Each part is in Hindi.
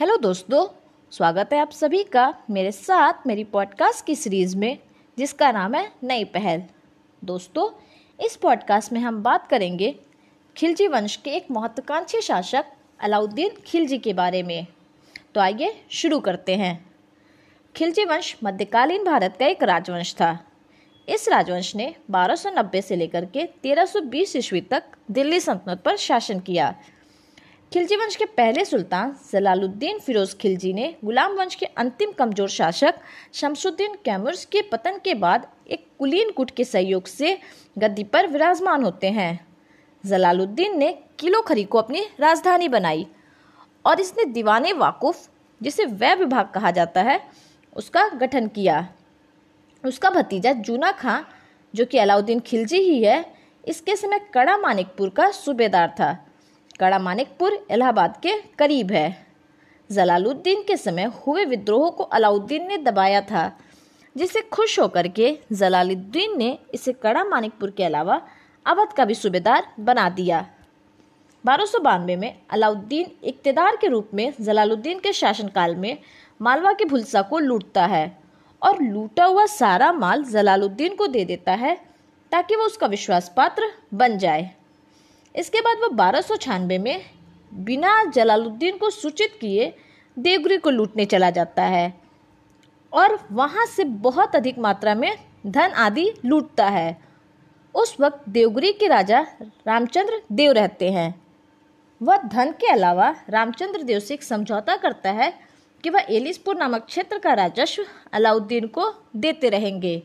हेलो दोस्तों, स्वागत है आप सभी का मेरे साथ मेरी पॉडकास्ट की सीरीज़ में, जिसका नाम है नई पहल। दोस्तों, इस पॉडकास्ट में हम बात करेंगे खिलजी वंश के एक महत्वाकांक्षी शासक अलाउद्दीन खिलजी के बारे में। तो आइए शुरू करते हैं। खिलजी वंश मध्यकालीन भारत का एक राजवंश था। इस राजवंश ने 1290 से लेकर के 1320 ईस्वी तक दिल्ली सल्तनत पर शासन किया। खिलजी वंश के पहले सुल्तान जलालुद्दीन फिरोज खिलजी ने गुलाम वंश के अंतिम कमज़ोर शासक शमसुद्दीन कैमर्स के पतन के बाद एक कुलीन कुट के सहयोग से गद्दी पर विराजमान होते हैं। जलालुद्दीन ने किलो खरी को अपनी राजधानी बनाई और इसने दीवाने वाकुफ, जिसे वह विभाग कहा जाता है, उसका गठन किया। उसका भतीजा जूना खां, जो कि अलाउद्दीन खिलजी ही है, इसके समय कड़ा मानिकपुर का सूबेदार था। कड़ा मानिकपुर इलाहाबाद के करीब है। जलालुद्दीन के समय हुए विद्रोह को अलाउद्दीन ने दबाया था जिसे खुश होकर के जलालुद्दीन ने इसे कड़ा मानिकपुर के अलावा अवध का भी सूबेदार बना दिया। बारह में अलाउद्दीन इकतदार के रूप में जलालुद्दीन के शासनकाल में मालवा के भुलसा को लूटता है और लूटा हुआ सारा माल जलालुद्दीन को दे देता है, ताकि वो उसका विश्वास पात्र बन जाए। इसके बाद वह बारह में बिना जलालुद्दीन को सूचित किए देवगिरी को लूटने चला जाता है और वहाँ से बहुत अधिक मात्रा में धन आदि लूटता है। उस वक्त देवगिरी के राजा रामचंद्र देव रहते हैं। वह धन के अलावा रामचंद्र देव से एक समझौता करता है कि वह एलिसपुर नामक क्षेत्र का राजस्व अलाउद्दीन को देते रहेंगे।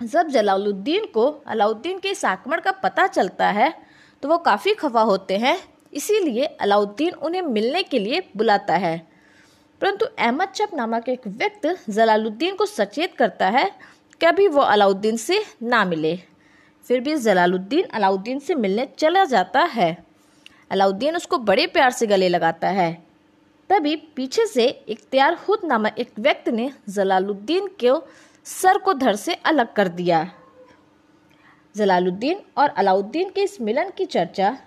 जब जलालुद्दीन को अलाउद्दीन के इस आक्रमण का पता चलता है तो वो काफ़ी खफा होते हैं, इसीलिए अलाउद्दीन उन्हें मिलने के लिए बुलाता है। परंतु अहमद चप नामक एक व्यक्ति जलालुद्दीन को सचेत करता है कि अभी वो अलाउद्दीन से ना मिले। फिर भी जलालुद्दीन अलाउद्दीन से मिलने चला जाता है। अलाउद्दीन उसको बड़े प्यार से गले लगाता है। तभी पीछे से इख्तियार खुद नामक एक व्यक्ति ने जलालुद्दीन के सर को धड़ से अलग कर दिया। जलालुद्दीन और अलाउद्दीन के इस मिलन की चर्चा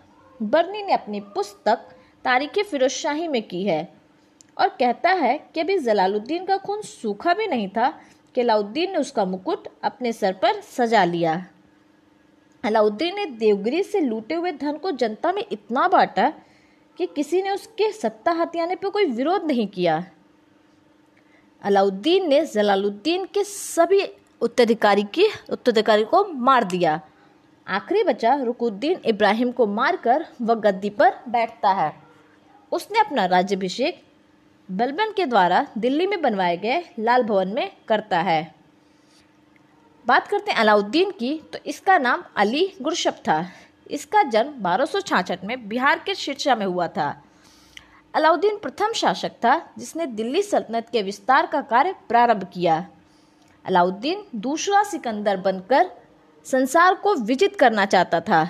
बर्नी ने अपनी पुस्तक तारीख फिरोजशाही में की है और कहता है कि अभी जलालुद्दीन का खून सूखा भी नहीं था कि अलाउद्दीन ने उसका मुकुट अपने सर पर सजा लिया। अलाउद्दीन ने देवगिरी से लूटे हुए धन को जनता में इतना बांटा कि किसी ने उसके सत्ता हथियाने पर कोई विरोध नहीं किया। अलाउद्दीन ने जलालुद्दीन के सभी उत्तराधिकारी की, उत्तराधिकारी को मार दिया। आखिरी बचा रुकुद्दीन इब्राहिम को मारकर वह गद्दी पर बैठता है। उसने अपना राज्यभिषेक बलबन के द्वारा दिल्ली में बनवाए गए लाल भवन में करता है। बात करते हैं अलाउद्दीन की तो इसका नाम अली गुरशप था। इसका जन्म बारह में बिहार के शिरसा में हुआ था। अलाउद्दीन प्रथम शासक था, जिसने दिल्ली सल्तनत के विस्तार का कार्य प्रारंभ किया। अलाउद्दीन दूसरा सिकंदर बनकर संसार को विजित करना चाहता था।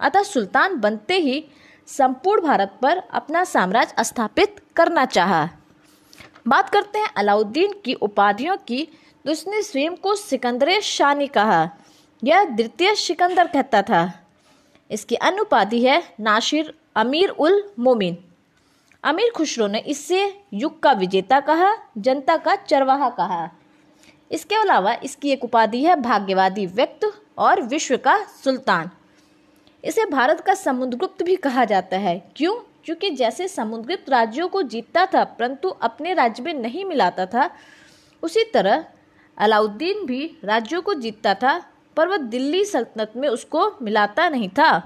अतः सुल्तान बनते ही संपूर्ण भारत पर अपना साम्राज्य स्थापित करना चाहा। बात करते हैं अलाउद्दीन की उपाधियों की तो उसने स्वयं को सिकंदर शानी कहा। यह द्वितीय सिकंदर कहता था। इसकी अन्य उपाधि है नासिर अमीर उल मोमिन। अमीर खुसरो ने इससे युग का विजेता कहा, जनता का चरवाहा कहा। इसके अलावा इसकी एक उपाधि है, भाग्यवादी व्यक्ति और विश्व का सुल्तान। इसे भारत का समुद्रगुप्त भी कहा जाता है। क्यों? क्योंकि जैसे समुद्रगुप्त राज्यों को जीतता था, परंतु अपने राज्य में नहीं मिलाता था, उसी तरह अलाउद्दीन भी राज्यों को जीतता था, पर वह दिल्ली सल्तनत में उसको मिलाता नहीं था।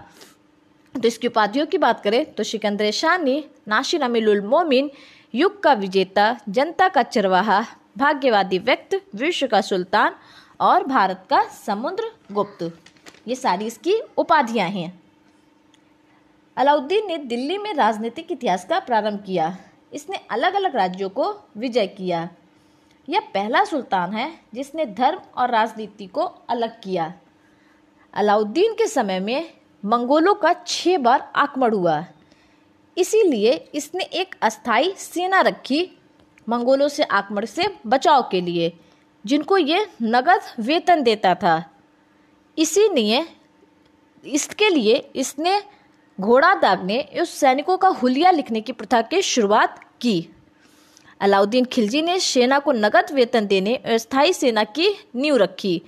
तो इसकी उपाधियों की बात करें तो सिकंदर शाह ने नासिर अमील मोमिन युग का विजेता, जनता का चरवाहा भाग्यवादी व्यक्त, विश्व का सुल्तान और भारत का समुद्र गुप्त। ये सारी इसकी उपाधियाँ हैं। अलाउद्दीन ने दिल्ली में राजनीतिक इतिहास का प्रारंभ किया। इसने अलग अलग राज्यों को विजय किया। यह पहला सुल्तान है जिसने धर्म और राजनीति को अलग किया। अलाउद्दीन के समय में मंगोलों का छह बार आक्रमण हुआ। इसीलिए इसने एक अस्थाई सेना रखी मंगोलों से आक्रमण से बचाव के लिए, जिनको ये नगद वेतन देता था। इसीलिए इसके लिए इसने घोड़ा दागने, उस सैनिकों का हुलिया लिखने की प्रथा की शुरुआत की। अलाउद्दीन खिलजी ने सेना को नगद वेतन देने और स्थायी सेना की नींव रखी।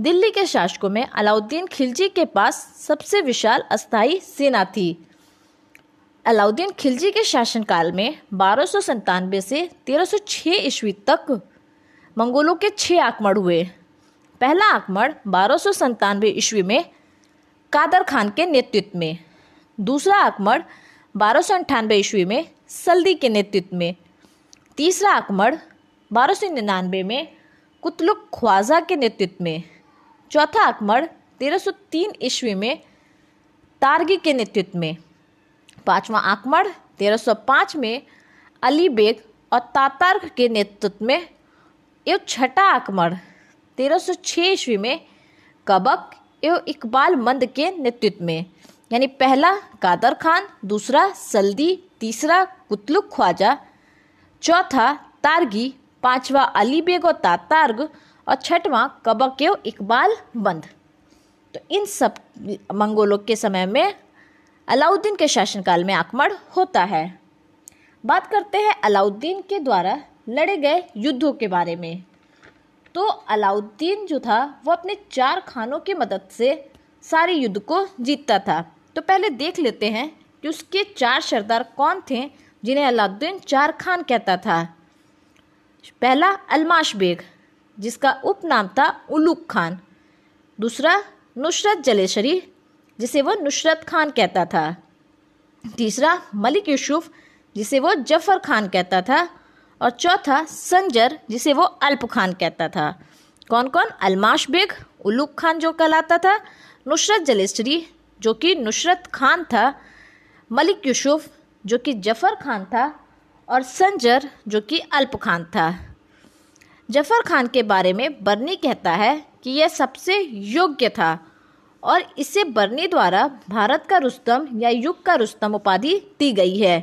दिल्ली के शासकों में अलाउद्दीन खिलजी के पास सबसे विशाल अस्थायी सेना थी। अलाउद्दीन खिलजी के शासनकाल में बारह से 1306 ईस्वी तक मंगोलों के छह आक्रमण हुए। पहला आक्रमण बारह ईस्वी में कादर खान के नेतृत्व में। दूसरा आक्रमण बारह ईस्वी में सल्दी के नेतृत्व में। तीसरा आक्रमण बारह में कुतलुक ख्वाजा के नेतृत्व में। चौथा आक्रमण 1303 ईस्वी में तारगी के नेतृत्व में। पांचवा आक्रमण 1305 में अली बेग और तातार के नेतृत्व में एवं छठा आक्रमण 1306 ईस्वी में कबक एवं इकबाल मंद के नेतृत्व में, यानी पहला कादर खान, दूसरा सल्दी, तीसरा कुतलुक ख्वाजा, चौथा तारगी, पांचवा अली बेग और तातार्ग और छठवां कबक एवं इकबाल बंद तो इन सब मंगोलों के समय में अलाउद्दीन के शासनकाल में आक्रमण होता है। बात करते हैं अलाउद्दीन के द्वारा लड़े गए युद्धों के बारे में। तो अलाउद्दीन जो था, वो अपने चार खानों की मदद से सारे युद्ध को जीतता था। तो पहले देख लेते हैं कि उसके चार सरदार कौन थे, जिन्हें अलाउद्दीन चार खान कहता था। पहला अलमाश बेग जिसका उपनाम था उलूक खान। दूसरा नुसरत जलेशरी जिसे वो नुसरत खान कहता था। तीसरा, मलिक यूसुफ, जिसे वो जफ़र खान कहता था। और चौथा, संजर, जिसे वो अल्प खान कहता था। कौन कौन अलमाश बेग उलूक खान जो कहलाता था। नुसरत जलेसरी जो कि नुसरत खान था। मलिक यूसुफ, जो कि जफ़र खान था। और संजर, जो कि अल्प खान था। जफ़र खान के बारे में बर्नी कहता है कि यह सबसे योग्य था। और इसे बर्नी द्वारा भारत का रुस्तम या युग का रुस्तम उपाधि दी गई है।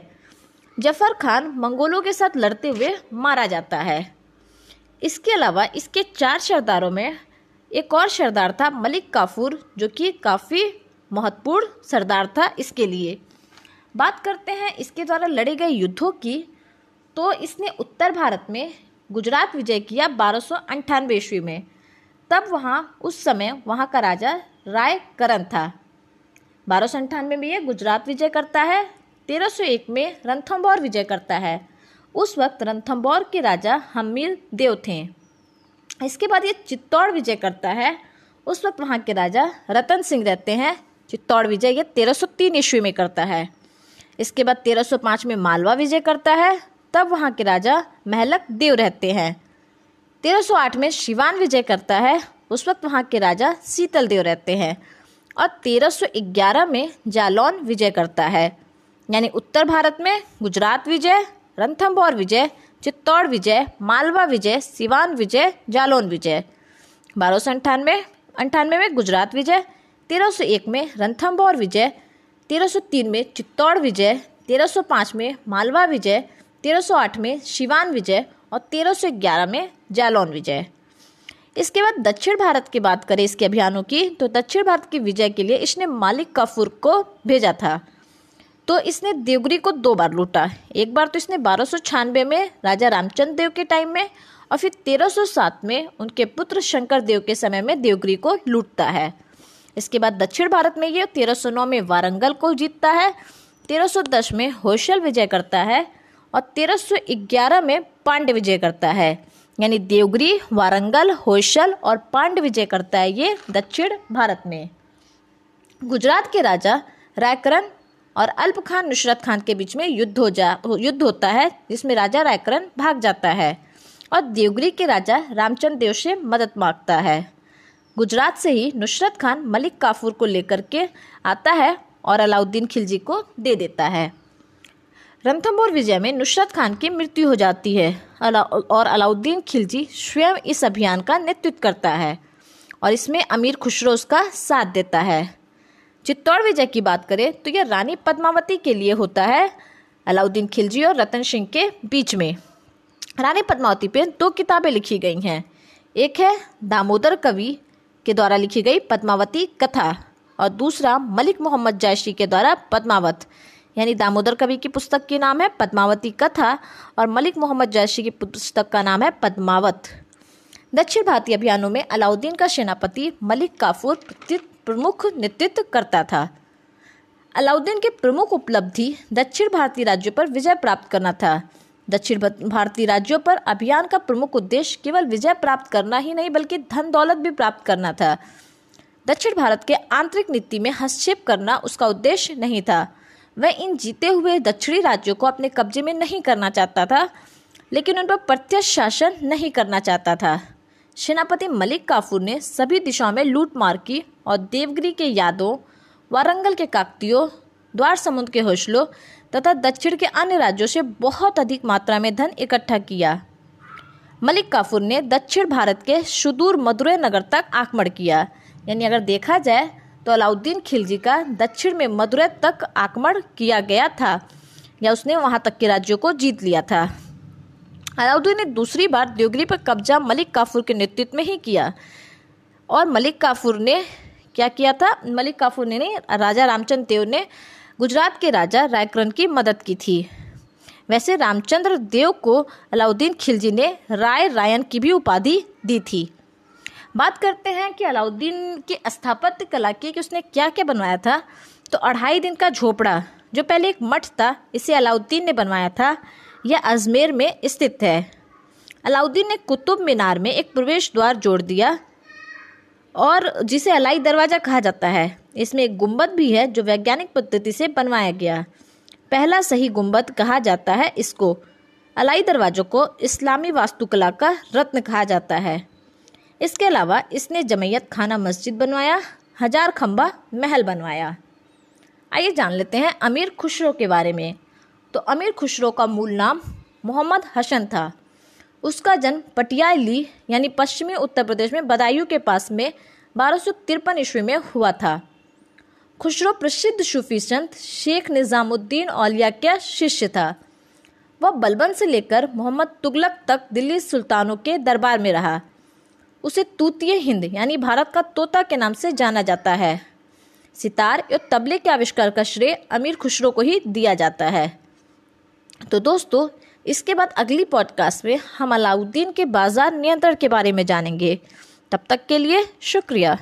ज़फ़र खान मंगोलों के साथ लड़ते हुए मारा जाता है। इसके अलावा इसके चार सरदारों में एक और सरदार था मलिक काफूर, जो कि काफ़ी महत्वपूर्ण सरदार था इसके लिए। बात करते हैं इसके द्वारा लड़े गए युद्धों की तो इसने उत्तर भारत में गुजरात विजय किया बारह ईस्वी में। तब वहाँ, उस समय वहाँ का राजा राय करन था बारह सौ अंठानवे में ये गुजरात विजय करता है, तेरह सौ एक में रणथम्बौर विजय करता है। उस वक्त रणथम्बौर के राजा हमीर देव थे। इसके बाद ये चित्तौड़ विजय करता है। उस वक्त वहाँ के राजा रतन सिंह रहते हैं। चित्तौड़ विजय ये तेरह सौ तीन ईस्वी में करता है। इसके बाद तेरह सौ पाँच में मालवा विजय करता है। तब वहाँ के राजा महलक देव रहते हैं। तेरह सौ आठ में शिवान विजय करता है। उस वक्त वहाँ के राजा शीतल देव रहते हैं और तेरह सौ ग्यारह में जालौन विजय करता है। यानी उत्तर भारत में गुजरात विजय रणथम्भौर विजय, चित्तौड़ विजय, मालवा विजय, सिवान विजय, जालौन विजय। बारह सौ अंठानवे अंठानवे में गुजरात विजय, तेरह सौ एक में रणथम्भौर विजय, तेरह सौ तीन में चित्तौड़ विजय, तेरह सौ पाँच में मालवा विजय, तेरह सौ आठ में शिवान विजय और तेरह सौ ग्यारह में जालौन विजय। इसके बाद दक्षिण भारत की बात करें इसके अभियानों की तो दक्षिण भारत की विजय के लिए इसने मालिक काफूर को भेजा था। तो इसने देवगिरी को दो बार लूटा। एक बार तो इसने बारह में राजा रामचंद्र देव के टाइम में और फिर 1307 में उनके पुत्र शंकर देव के समय में देवगिरी को लूटता है। इसके बाद दक्षिण भारत में ये 1309 में वारंगल को जीतता है 1310 में होशल विजय करता है और 1311 में पांड्य विजय करता है। यानी देवगिरी, वारंगल, होशल और पांड विजय करता है ये दक्षिण भारत में। गुजरात के राजा रायकरण और अल्प खान नुसरत खान के बीच में युद्ध हो जा, युद्ध होता है, जिसमें राजा रायकरण भाग जाता है और देवगिरी के राजा रामचंद्र देव से मदद माँगता है। गुजरात से ही नुसरत खान मलिक काफूर को लेकर के आता है और अलाउद्दीन खिलजी को दे देता है। रणथंबोर विजय में नुसरत खान की मृत्यु हो जाती है। और अलाउद्दीन खिलजी स्वयं इस अभियान का नेतृत्व करता है और इसमें अमीर खुसरो उसका साथ देता है। चित्तौड़ विजय की बात करें तो यह रानी पद्मावती के लिए होता है, अलाउद्दीन खिलजी और रतन सिंह के बीच में। रानी पद्मावती पे दो किताबें लिखी गई हैं। एक है दामोदर कवि के द्वारा लिखी गई पद्मावती कथा और दूसरा मलिक मोहम्मद जायशी के द्वारा पद्मावत। यानी दामोदर कवि की पुस्तक की नाम है पद्मावती कथा और मलिक मोहम्मद जैशी की पुस्तक का नाम है पद्मावत। दक्षिण भारतीय अभियानों में अलाउद्दीन का सेनापति मलिक काफूर प्रमुख नेतृत्व करता था। अलाउद्दीन की प्रमुख उपलब्धि दक्षिण भारतीय राज्यों पर विजय प्राप्त करना था। दक्षिण भारतीय राज्यों पर अभियान का प्रमुख उद्देश्य केवल विजय प्राप्त करना ही नहीं, बल्कि धन दौलत भी प्राप्त करना था। दक्षिण भारत के आंतरिक नीति में हस्तक्षेप करना उसका उद्देश्य नहीं था। वह इन जीते हुए दक्षिणी राज्यों को अपने कब्जे में नहीं करना चाहता था, लेकिन उन पर प्रत्यक्ष शासन नहीं करना चाहता था। सेनापति मलिक काफूर ने सभी दिशाओं में लूट मार की और देवगिरी के यादों, वारंगल के काकतियों, द्वार समुद्र के हौसलों तथा दक्षिण के अन्य राज्यों से बहुत अधिक मात्रा में धन इकट्ठा किया। मलिक काफूर ने दक्षिण भारत के सुदूर मदुरै नगर तक आक्रमण किया। यानी अगर देखा जाए तो अलाउद्दीन खिलजी का दक्षिण में मदुरै तक आक्रमण किया गया था, या उसने वहाँ तक के राज्यों को जीत लिया था। अलाउद्दीन ने दूसरी बार देवगिरी पर कब्जा मलिक काफूर के नेतृत्व में ही किया। और मलिक काफूर ने क्या किया था? मलिक काफूर ने नहीं, राजा रामचंद्र देव ने गुजरात के राजा रायकरण की मदद की थी। वैसे रामचंद्र देव को अलाउद्दीन खिलजी ने राय रायन की भी उपाधि दी थी। बात करते हैं कि अलाउद्दीन की स्थापत्य कला की कि उसने क्या क्या बनवाया था। तो अढ़ाई दिन का झोपड़ा, जो पहले एक मठ था, इसे अलाउद्दीन ने बनवाया था, यह अजमेर में स्थित है। अलाउद्दीन ने कुतुब मीनार में एक प्रवेश द्वार जोड़ दिया, और जिसे अलाई दरवाज़ा कहा जाता है। इसमें एक गुंबद भी है, जो वैज्ञानिक पद्धति से बनवाया गया। पहला सही गुंबद कहा जाता है इसको, अलाई दरवाज़ों को इस्लामी वास्तुकला का रत्न कहा जाता है। इसके अलावा इसने जमैयत खाना मस्जिद बनवाया, हज़ार खम्बा महल बनवाया। आइए जान लेते हैं अमीर खुशरो के बारे में। तो अमीर खुशरो का मूल नाम मोहम्मद हसन था। उसका जन्म पटियाली यानी पश्चिमी उत्तर प्रदेश में बदायूं के पास में बारह सौ तिरपन ईस्वी में हुआ था। खुशरो प्रसिद्ध सूफी संत शेख निज़ामुद्दीन औलिया का शिष्य था। वह बलबन से लेकर मोहम्मद तुगलक तक दिल्ली सुल्तानों के दरबार में रहा। उसे तूतीय हिंद, यानी भारत का तोता के नाम से जाना जाता है। सितार और तबले के आविष्कार का श्रेय अमीर खुशरो को ही दिया जाता है। तो दोस्तों, इसके बाद अगली पॉडकास्ट में हम अलाउद्दीन के बाज़ार नियंत्रण के बारे में जानेंगे। तब तक के लिए शुक्रिया।